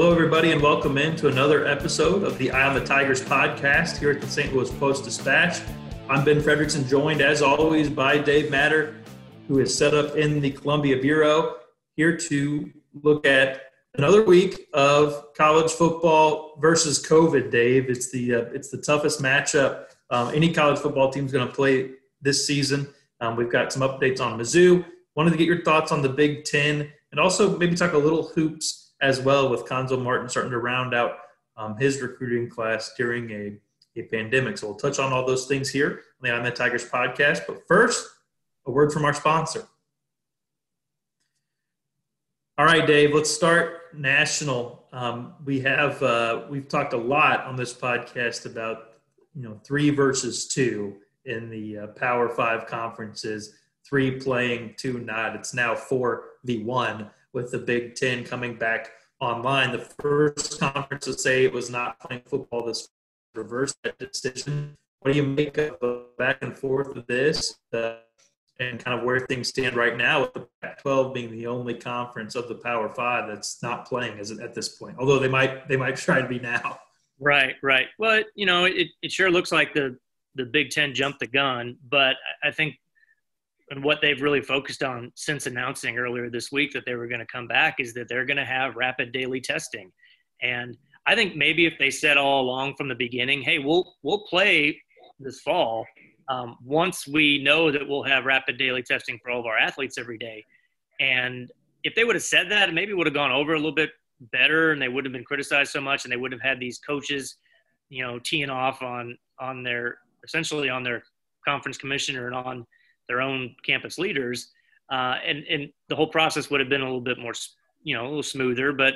Hello, everybody, and welcome in to another episode of the Eye on the Tigers podcast here at the St. Louis Post Dispatch. I'm Ben Frederickson, joined as always by Dave Matter, who is set up in the Columbia Bureau, here to look at another week of college football versus COVID. Dave, it's the uh, it's the toughest matchup um, any college football team is going to play this season. Um, we've got some updates on Mizzou. Wanted to get your thoughts on the Big Ten, and also maybe talk a little hoops as well with Cuonzo Martin starting to round out um, his recruiting class during a, a pandemic. So we'll touch on all those things here on the I'm the Tigers podcast. But first, a word from our sponsor. All right, Dave, let's start national. Um, we have uh, we've talked a lot on this podcast about you know three versus two in the uh, Power Five conferences, three playing, two not. It's now four v one with the Big Ten coming back online. The first conference to say it was not playing football this reverse that decision. What do you make of the back and forth of this uh, and kind of where things stand right now with the Pac-12 being the only conference of the Power Five that's not playing as at this point? Although they might they might try to be now. Right, right. Well, you know, it, it sure looks like the the Big Ten jumped the gun, but I think and what they've really focused on since announcing earlier this week that they were going to come back is that they're going to have rapid daily testing. And I think maybe if they said all along from the beginning, hey, we'll we'll play this fall um, once we know that we'll have rapid daily testing for all of our athletes every day. And if they would have said that, maybe would have gone over a little bit better, and they wouldn't have been criticized so much, and they would have had these coaches, you know, teeing off on on their essentially on their conference commissioner and on their own campus leaders, uh, and and the whole process would have been a little bit more, you know, a little smoother. But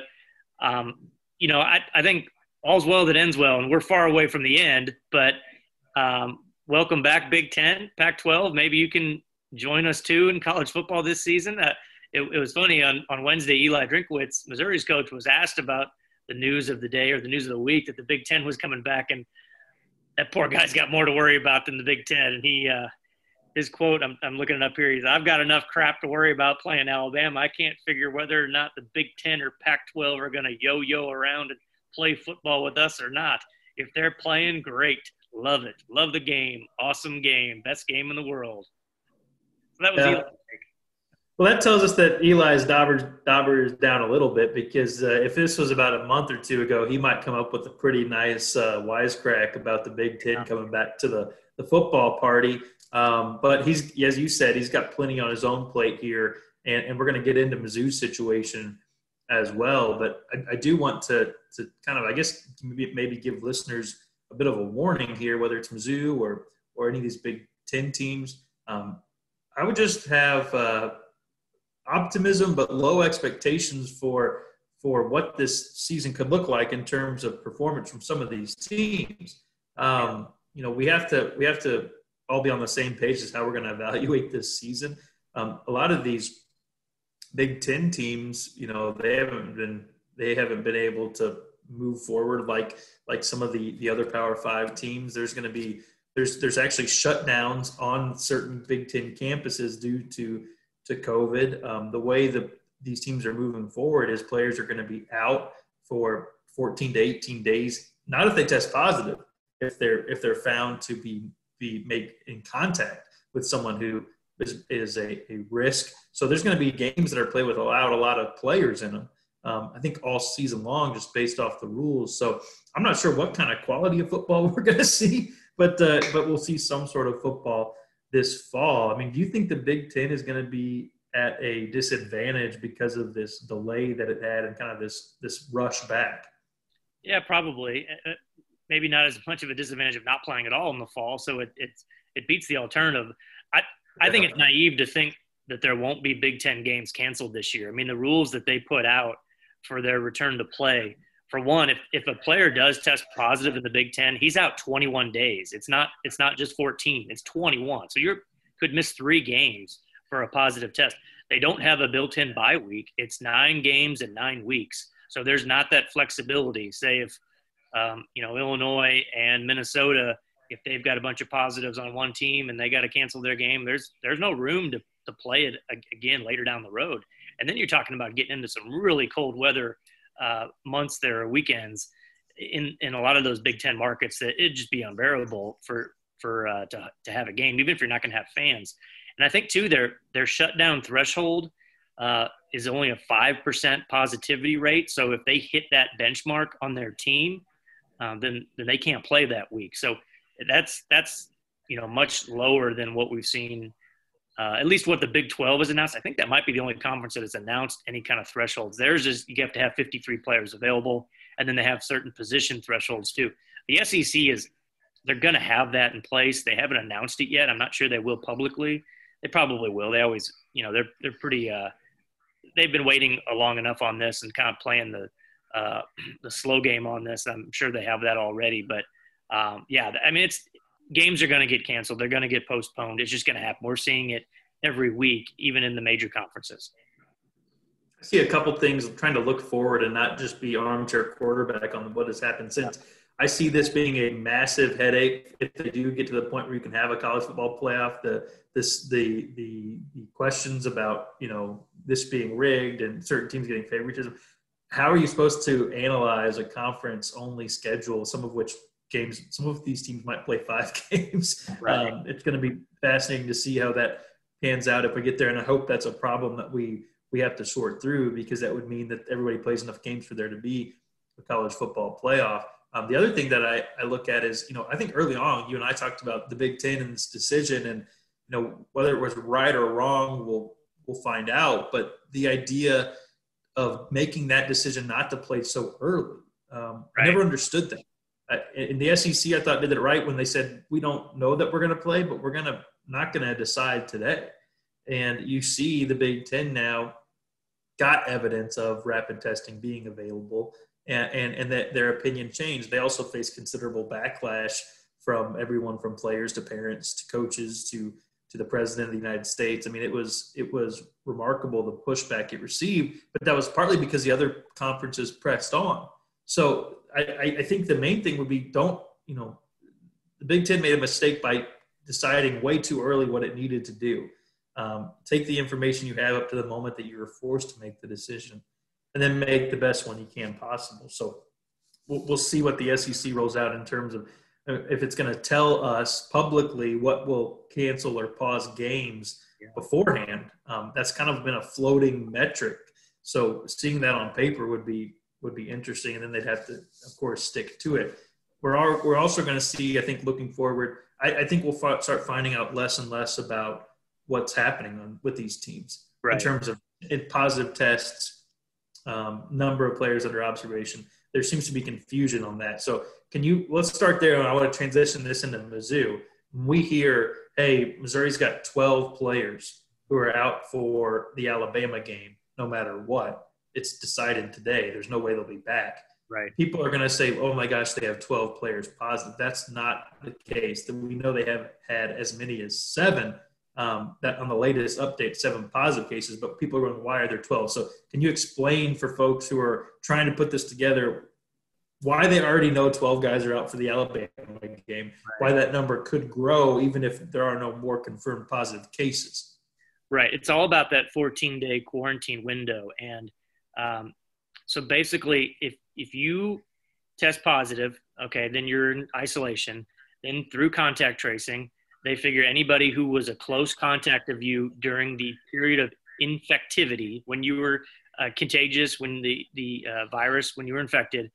um, you know, I, I think all's well that ends well, and we're far away from the end. But um, welcome back, Big Ten, Pac-12. Maybe you can join us too in college football this season. Uh, it, it, was funny on, on Wednesday. Eli Drinkwitz, Missouri's coach, was asked about the news of the day or the news of the week that the Big Ten was coming back, and that poor guy's got more to worry about than the Big Ten. And he uh, his quote, I'm, I'm looking it up here. He's, I've got enough crap to worry about playing Alabama. I can't figure whether or not the Big Ten or Pac 12 are going to yo yo around and play football with us or not. If they're playing, great. Love it. Love the game. Awesome game. Best game in the world. So that was yeah. Well, that tells us that Eli's dauber, daubers down a little bit because uh, if this was about a month or two ago, he might come up with a pretty nice uh, wisecrack about the Big Ten yeah. coming back to the, the football party. Um, but he's, as you said, he's got plenty on his own plate here, and, and we're going to get into Mizzou's situation as well. But I, I, do want to to kind of, I guess, maybe, give listeners a bit of a warning here, whether it's Mizzou or or any of these Big Ten teams. Um, I would just have uh, optimism, but low expectations for for what this season could look like in terms of performance from some of these teams. Um, you know, we have to we have to all be on the same page as how we're going to evaluate this season. Um, a lot of these Big Ten teams, you know, they haven't been they haven't been able to move forward like like some of the the other Power Five teams. There's going to be there's there's actually shutdowns on certain Big Ten campuses due to to COVID. Um, the way that these teams are moving forward is players are going to be out for 14 to 18 days. Not if they test positive, if they're if they're found to be be made in contact with someone who is, is a, a risk. So there's going to be games that are played with allowed a lot of players in them. Um, I think all season long, just based off the rules. So I'm not sure what kind of quality of football we're going to see, but uh, but we'll see some sort of football this fall. I mean, do you think the Big Ten is going to be at a disadvantage because of this delay that it had and kind of this this rush back? Yeah, probably. Maybe not as much of a disadvantage of not playing at all in the fall. So it it, it beats the alternative. I I think it's naive to think that there won't be Big Ten games canceled this year. I mean, the rules that they put out for their return to play. For one, if, if a player does test positive in the Big Ten, he's out 21 days. It's not it's not just 14; it's 21. So you could miss three games for a positive test. They don't have a built-in bye week. It's nine games in nine weeks. So there's not that flexibility. Say if um, you know, Illinois and Minnesota, if they've got a bunch of positives on one team and they got to cancel their game, there's there's no room to, to play it again later down the road. And then you're talking about getting into some really cold weather uh, months there or weekends in in a lot of those Big Ten markets that it'd just be unbearable for for uh, to to have a game, even if you're not going to have fans. And I think too their their shutdown threshold uh, is only a five percent positivity rate. So if they hit that benchmark on their team, um, then then they can't play that week. So that's that's you know much lower than what we've seen. Uh, at least what the Big 12 has announced. I think that might be the only conference that has announced any kind of thresholds. Theirs is you have to have 53 players available, and then they have certain position thresholds too. The SEC is they're going to have that in place. They haven't announced it yet. I'm not sure they will publicly. They probably will. They always, you know, they're they're pretty. Uh, they've been waiting long enough on this and kind of playing the uh, the slow game on this. I'm sure they have that already. But um, yeah, I mean, it's games are going to get canceled. They're going to get postponed. It's just going to happen. We're seeing it every week, even in the major conferences. I see a couple things trying to look forward and not just be armchair quarterback on what has happened since. I see this being a massive headache if they do get to the point where you can have a college football playoff. The this the the, the questions about you know this being rigged and certain teams getting favoritism. How are you supposed to analyze a conference only schedule, some of which games, some of these teams might play five games. Right. Um, it's going to be fascinating to see how that pans out if we get there, and I hope that's a problem that we we have to sort through because that would mean that everybody plays enough games for there to be a college football playoff. Um, the other thing that I, I look at is, you know, I think early on, you and I talked about the Big Ten and this decision, and you know whether it was right or wrong, we'll we'll find out. But the idea of making that decision not to play so early, um, right. I never understood that. in the SEC, I thought did it right when they said we don't know that we're going to play, but we're going to not going to decide today. And you see the Big Ten now got evidence of rapid testing being available and, and, and that their opinion changed. They also face considerable backlash from everyone from players to parents to coaches to to the president of the United States. I mean, it was it was remarkable the pushback it received, but that was partly because the other conferences pressed on. So I, I think the main thing would be don't you know the Big Ten made a mistake by deciding way too early what it needed to do. Um, take the information you have up to the moment that you were forced to make the decision, and then make the best one you can possible. So we'll, we'll see what the SEC rolls out in terms of if it's going to tell us publicly what will cancel or pause games yeah. beforehand. Um, that's kind of been a floating metric. So seeing that on paper would be would be interesting, and then they'd have to, of course, stick to it. We're all, we're also going to see, I think, looking forward. I, I think we'll f- start finding out less and less about what's happening on, with these teams right. in terms of positive tests, um, number of players under observation. There seems to be confusion on that. So can you let's start there. and I want to transition this into Mizzou. We hear, hey, Missouri's got 12 players who are out for the Alabama game, no matter what. It's decided today. There's no way they'll be back. Right. People are going to say, "Oh my gosh, they have 12 players positive." That's not the case. That We know they have had as many as seven um, that on the latest update, seven positive cases, but people are going, why are there 12? So can you explain for folks who are trying to put this together why they already know 12 guys are out for the Alabama game, why that number could grow even if there are no more confirmed positive cases? Right. It's all about that 14 day quarantine window. And um, so basically, if, if you test positive, okay, then you're in isolation. Then through contact tracing, they figure anybody who was a close contact of you during the period of infectivity, when you were uh, contagious, when the, the uh, virus, when you were infected,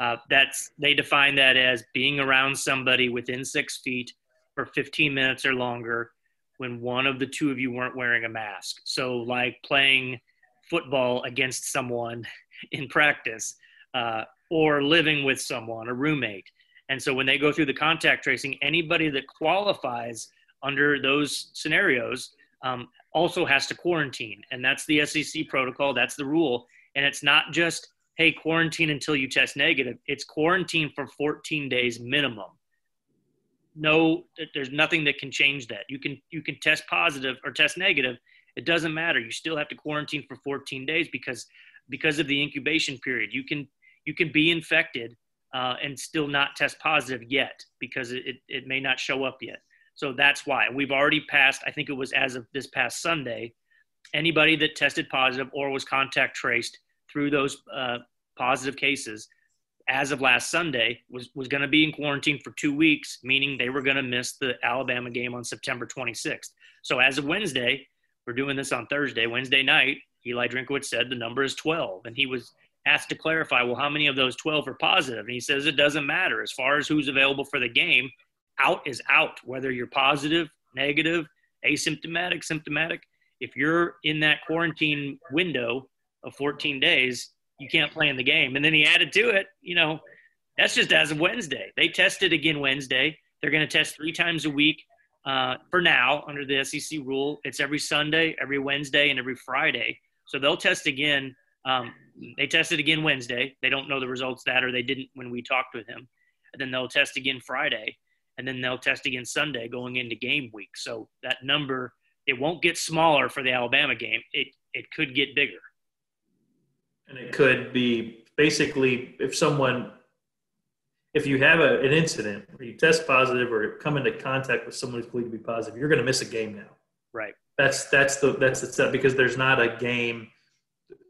uh, that's they define that as being around somebody within six feet for 15 minutes or longer when one of the two of you weren't wearing a mask. So, like playing football against someone in practice, uh, or living with someone, a roommate. And so when they go through the contact tracing, anybody that qualifies under those scenarios um, also has to quarantine. And that's the SEC protocol, that's the rule. And it's not just, hey, quarantine until you test negative, it's quarantine for 14 days minimum. No, there's nothing that can change that. You can you can test positive or test negative. It doesn't matter. You still have to quarantine for 14 days because because of the incubation period. You can you can be infected uh, and still not test positive yet because it, it, it, may not show up yet. So that's why we've already passed, I think it was as of this past Sunday, anybody that tested positive or was contact traced through those uh, positive cases as of last Sunday was, was going to be in quarantine for two weeks, meaning they were going to miss the Alabama game on September 26th. So as of Wednesday, we're doing this on Thursday, Wednesday night, Eli Drinkwitz said the number is 12. And he was asked to clarify, well, how many of those 12 are positive? And he says it doesn't matter. As far as who's available for the game, out is out, whether you're positive, negative, asymptomatic, symptomatic. If you're in that quarantine window of 14 days, you can't play in the game. And then he added to it, you know, that's just as of Wednesday. They tested again Wednesday. They're going to test three times a week uh, for now under the SEC rule. It's every Sunday, every Wednesday, and every Friday. So they'll test again. Um, they tested again Wednesday. They don't know the results that, or they didn't when we talked with him. And then they'll test again Friday, and then they'll test again Sunday going into game week. So that number, it won't get smaller for the Alabama game. It it could get bigger. And it could be basically if someone, if you have a, an incident where you test positive or come into contact with someone who's believed to be positive, you're going to miss a game now. Right. That's that's the that's the step because there's not a game,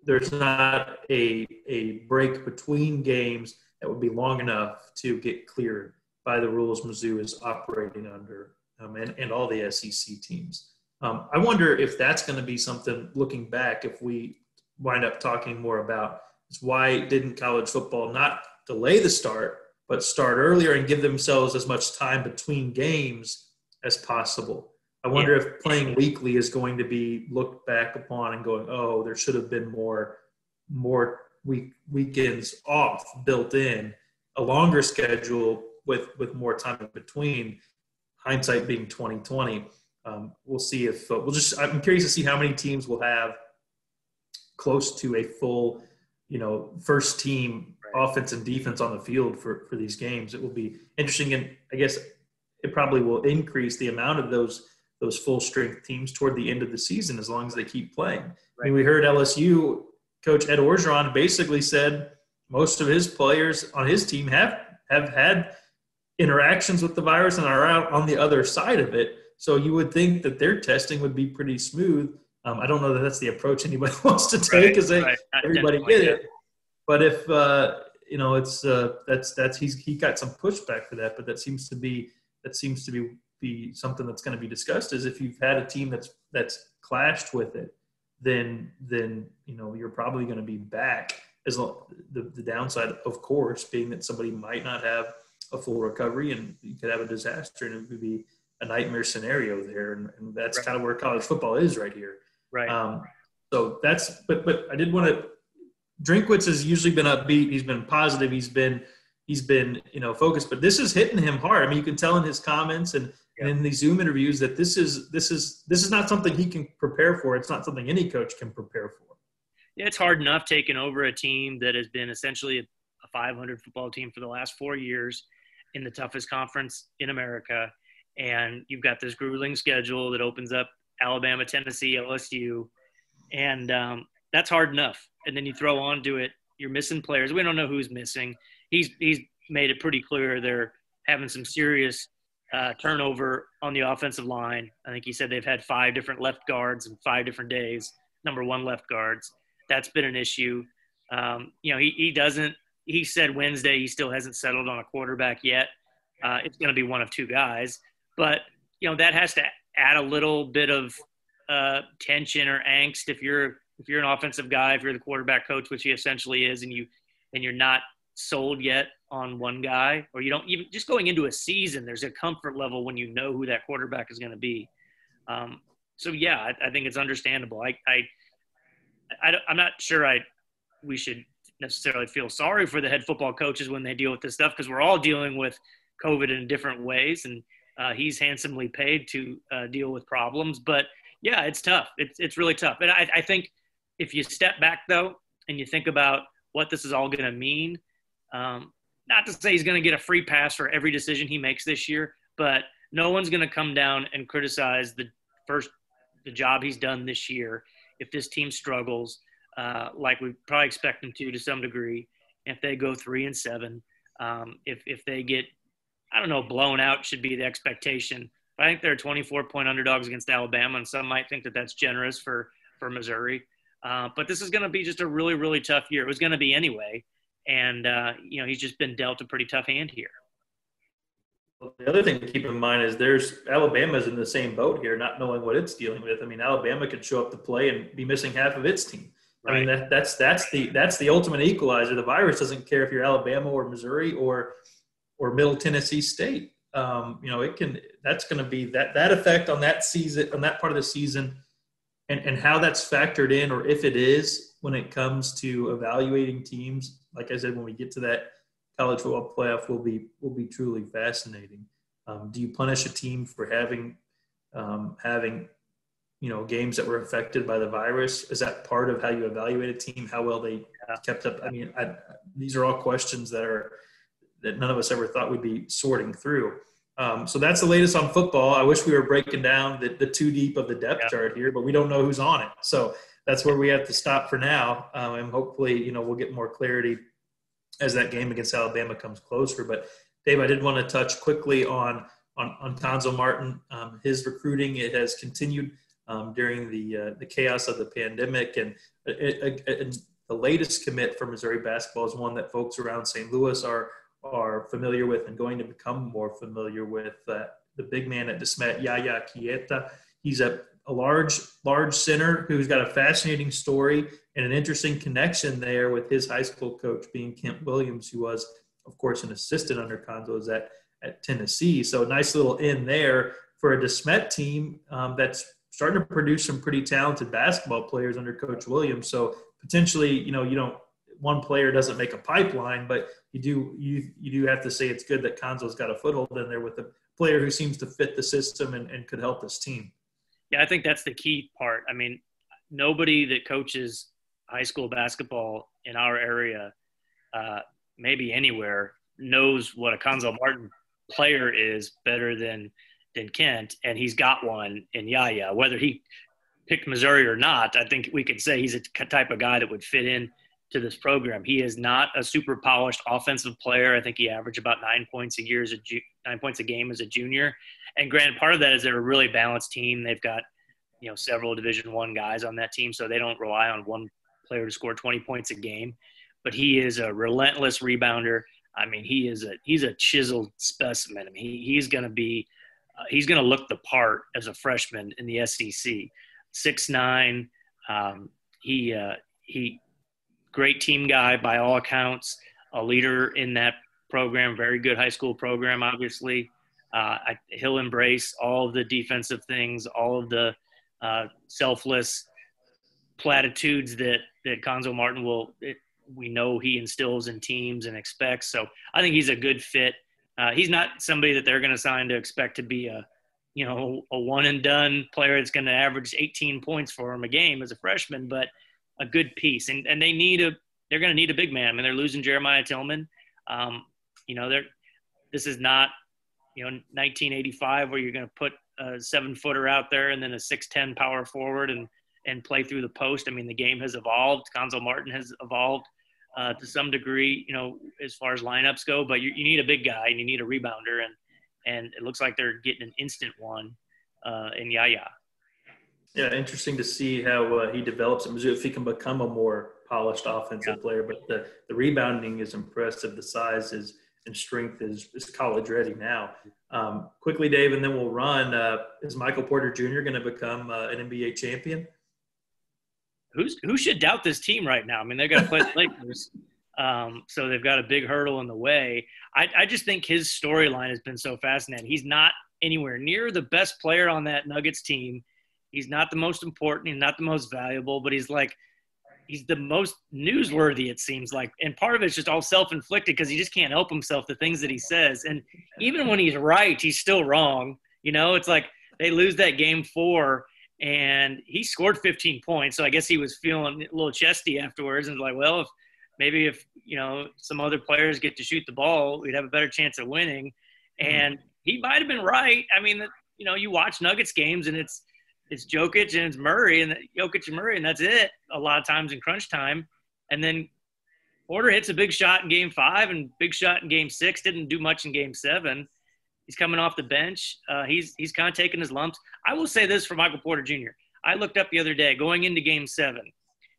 there's not a a break between games that would be long enough to get cleared by the rules Mizzou is operating under, um, and and all the SEC teams. Um, I wonder if that's going to be something looking back if we wind up talking more about is why didn't college football not delay the start, but start earlier and give themselves as much time between games as possible. I wonder yeah. if playing weekly is going to be looked back upon and going, oh, there should have been more more week weekends off built in, a longer schedule with with more time in between. Hindsight being twenty twenty, um, we'll see if uh, we'll just. I'm curious to see how many teams will have close to a full, you know, first team right. offense and defense on the field for, for these games. It will be interesting, and I guess it probably will increase the amount of those those full strength teams toward the end of the season as long as they keep playing. Right. I mean, we heard LSU coach Ed Orgeron basically said most of his players on his team have have had interactions with the virus and are out on the other side of it. So you would think that their testing would be pretty smooth. Um, I don't know that that's the approach anybody wants to take because right, right. everybody get it. But if uh, you know, it's uh, that's that's he's he got some pushback for that, but that seems to be that seems to be be something that's going to be discussed. Is if you've had a team that's that's clashed with it, then then you know you're probably going to be back. As long, the the downside, of course, being that somebody might not have a full recovery and you could have a disaster and it would be a nightmare scenario there. And, and that's right. kind of where college football is right here. Right. Um, so that's, but but I did want to. Drinkwitz has usually been upbeat. He's been positive. He's been he's been you know focused. But this is hitting him hard. I mean, you can tell in his comments and, and in these Zoom interviews that this is this is this is not something he can prepare for. It's not something any coach can prepare for. Yeah, it's hard enough taking over a team that has been essentially a 500 football team for the last four years in the toughest conference in America, and you've got this grueling schedule that opens up Alabama, Tennessee, LSU, and um, that's hard enough. And then you throw onto it, you're missing players. We don't know who's missing. He's he's made it pretty clear they're having some serious uh, turnover on the offensive line. I think he said they've had five different left guards in five different days. Number one left guards. That's been an issue. Um, you know, he, he doesn't. He said Wednesday he still hasn't settled on a quarterback yet. Uh, it's going to be one of two guys, but you know that has to add a little bit of uh, tension or angst if you're if you're an offensive guy, if you're the quarterback coach, which he essentially is, and you and you're not sold yet on one guy, or you don't even just going into a season, there's a comfort level when you know who that quarterback is going to be. Um, so yeah, I, I, think it's understandable. I, I, I I'm not sure I we should necessarily feel sorry for the head football coaches when they deal with this stuff because we're all dealing with COVID in different ways and uh, he's handsomely paid to uh, deal with problems. But yeah, it's tough. It's, it's really tough. And I, I think if you step back, though, and you think about what this is all going to mean, um, not to say he's going to get a free pass for every decision he makes this year, but no one's going to come down and criticize the first the job he's done this year if this team struggles, uh, like we probably expect them to to some degree. If they go three and seven, um, if if they get I don't know, blown out should be the expectation. I think they're 24 point underdogs against Alabama, and some might think that that's generous for for Missouri. Uh, but this is going to be just a really, really tough year. It was going to be anyway. And uh, you know he's just been dealt a pretty tough hand here. Well, the other thing to keep in mind is there's Alabama's in the same boat here, not knowing what it's dealing with. I mean, Alabama could show up to play and be missing half of its team. Right. I mean, that, that's that's the that's the ultimate equalizer. The virus doesn't care if you're Alabama or Missouri or or Middle Tennessee State. Um, you know, it can. That's going to be that that effect on that season on that part of the season, and and how that's factored in, or if it is when it comes to evaluating teams. Like I said, when we get to that college football playoff, will be will be truly fascinating. Um, do you punish a team for having um, having you know games that were affected by the virus? Is that part of how you evaluate a team? How well they kept up? I mean, I, these are all questions that are that none of us ever thought we'd be sorting through. Um, so that's the latest on football. I wish we were breaking down the, the too deep of the depth yeah. chart here, but we don't know who's on it. So that's where we have to stop for now. Um, and hopefully, you know, we'll get more clarity as that game against Alabama comes closer. But Dave, I did want to touch quickly on on, on Cuonzo Martin. Um, his recruiting it has continued um, during the uh, the chaos of the pandemic, and it, it, it, the latest commit for Missouri basketball is one that folks around St. Louis are are familiar with and going to become more familiar with. Uh, the big man at DeSmet, Yaya Keita. He's a, a large, large center who's got a fascinating story and an interesting connection there with his high school coach being Kent Williams, who was, of course, an assistant under Cuonzo's at, at Tennessee. So a nice little in there for a DeSmet team um, that's starting to produce some pretty talented basketball players under Coach Williams. So potentially, you know, you don't one player doesn't make a pipeline, but you do you you do have to say it's good that Cuonzo's got a foothold in there with a player who seems to fit the system and, and could help this team. Yeah, I think that's the key part. I mean, nobody that coaches high school basketball in our area, uh, maybe anywhere, knows what a Cuonzo Martin player is better than than Kent, and he's got one in Yaya. Whether he picked Missouri or not, I think we could say he's a type of guy that would fit in to this program. He is not a super polished offensive player. I think he averaged about nine points a year as a ju- nine points a game as a junior. And Grant, part of that is they're a really balanced team. They've got you know several Division One guys on that team, so they don't rely on one player to score 20 points a game. But he is a relentless rebounder. I mean, he is a he's a chiseled specimen. I mean, he, he's going to be uh, he's going to look the part as a freshman in the SEC. Six nine. Um, he uh, he great team guy by all accounts, a leader in that program, very good high school program, obviously. Uh, I, he'll embrace all of the defensive things, all of the uh, selfless platitudes that that Cuonzo Martin will. It, we know he instills in teams and expects. So I think he's a good fit. Uh, he's not somebody that they're going to sign to expect to be a, you know, a one and done player that's going to average 18 points for him a game as a freshman. But a good piece, and and they need a they're going to need a big man. I mean, they're losing Jeremiah Tilmon. Um, you know, they're this is not you know 1985 where you're going to put a seven footer out there and then a 6'10 power forward and and play through the post. I mean, the game has evolved. Cuonzo Martin has evolved uh, to some degree, you know, as far as lineups go. But you, you need a big guy and you need a rebounder, and and it looks like they're getting an instant one uh, in Yaya. Yeah, interesting to see how uh, he develops at Mizzou if he can become a more polished offensive yeah. player. But the, the rebounding is impressive. The size is and strength is, is college ready now. Um, quickly, Dave, and then we'll run. Uh, is Michael Porter Jr. going to become uh, an NBA champion? Who's who should doubt this team right now? I mean, they're going to play the Lakers, um, so they've got a big hurdle in the way. I, I just think his storyline has been so fascinating. He's not anywhere near the best player on that Nuggets team He's not the most important. He's not the most valuable, but he's like, he's the most newsworthy, it seems like. And part of it's just all self inflicted because he just can't help himself, the things that he says. And even when he's right, he's still wrong. You know, it's like they lose that game four and he scored 15 points. So I guess he was feeling a little chesty afterwards and like, well, if maybe if, you know, some other players get to shoot the ball, we'd have a better chance of winning. Mm-hmm. And he might have been right. I mean, you know, you watch Nuggets games and it's, it's Jokic and it's Murray and Jokic and Murray, and that's it. A lot of times in crunch time, and then Porter hits a big shot in Game Five and big shot in Game Six. Didn't do much in Game Seven. He's coming off the bench. Uh, he's he's kind of taking his lumps. I will say this for Michael Porter Jr. I looked up the other day going into Game Seven.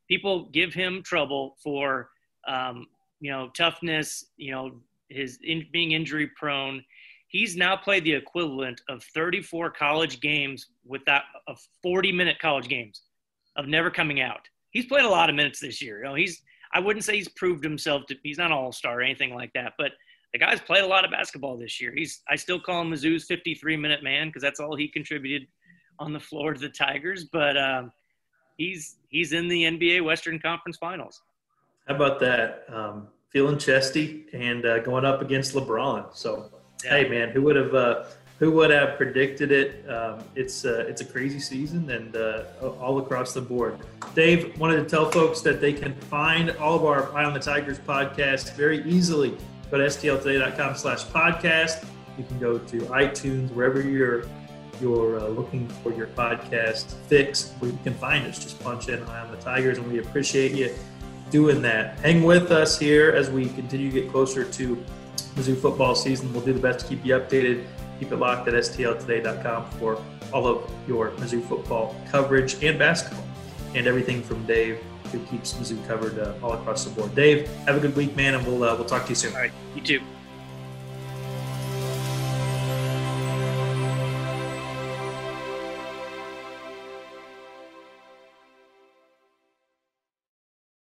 People give him trouble for um, you know, toughness, you know, his in, being injury prone. He's now played the equivalent of 34 college games with that of 40 minute college games of never coming out. He's played a lot of minutes this year. You know, he's I wouldn't say he's proved himself to he's not an all star or anything like that, but the guy's played a lot of basketball this year. He's I still call him Mizzou's 53 minute man because that's all he contributed on the floor to the Tigers. But um, he's he's in the NBA Western Conference Finals. How about that? Um, feeling chesty and uh, going up against LeBron. So yeah. hey, man, who would have uh, who would have predicted it? Um, it's uh, it's a crazy season and uh, all across the board. Dave wanted to tell folks that they can find all of our Eye on the Tigers podcast very easily. Go to stltoday.com slash podcast. You can go to iTunes, wherever you're you're uh, looking for your podcast fix, where you can find us. Just punch in Eye on the Tigers, and we appreciate you doing that. Hang with us here as we continue to get closer to Mizzou football season. We'll do the best to keep you updated. Keep it locked at stltoday.com for all of your Mizzou football coverage and basketball and everything from Dave who keeps Mizzou covered uh, all across the board. Dave, have a good week, man, and we'll uh, we'll talk to you soon. All right, you too.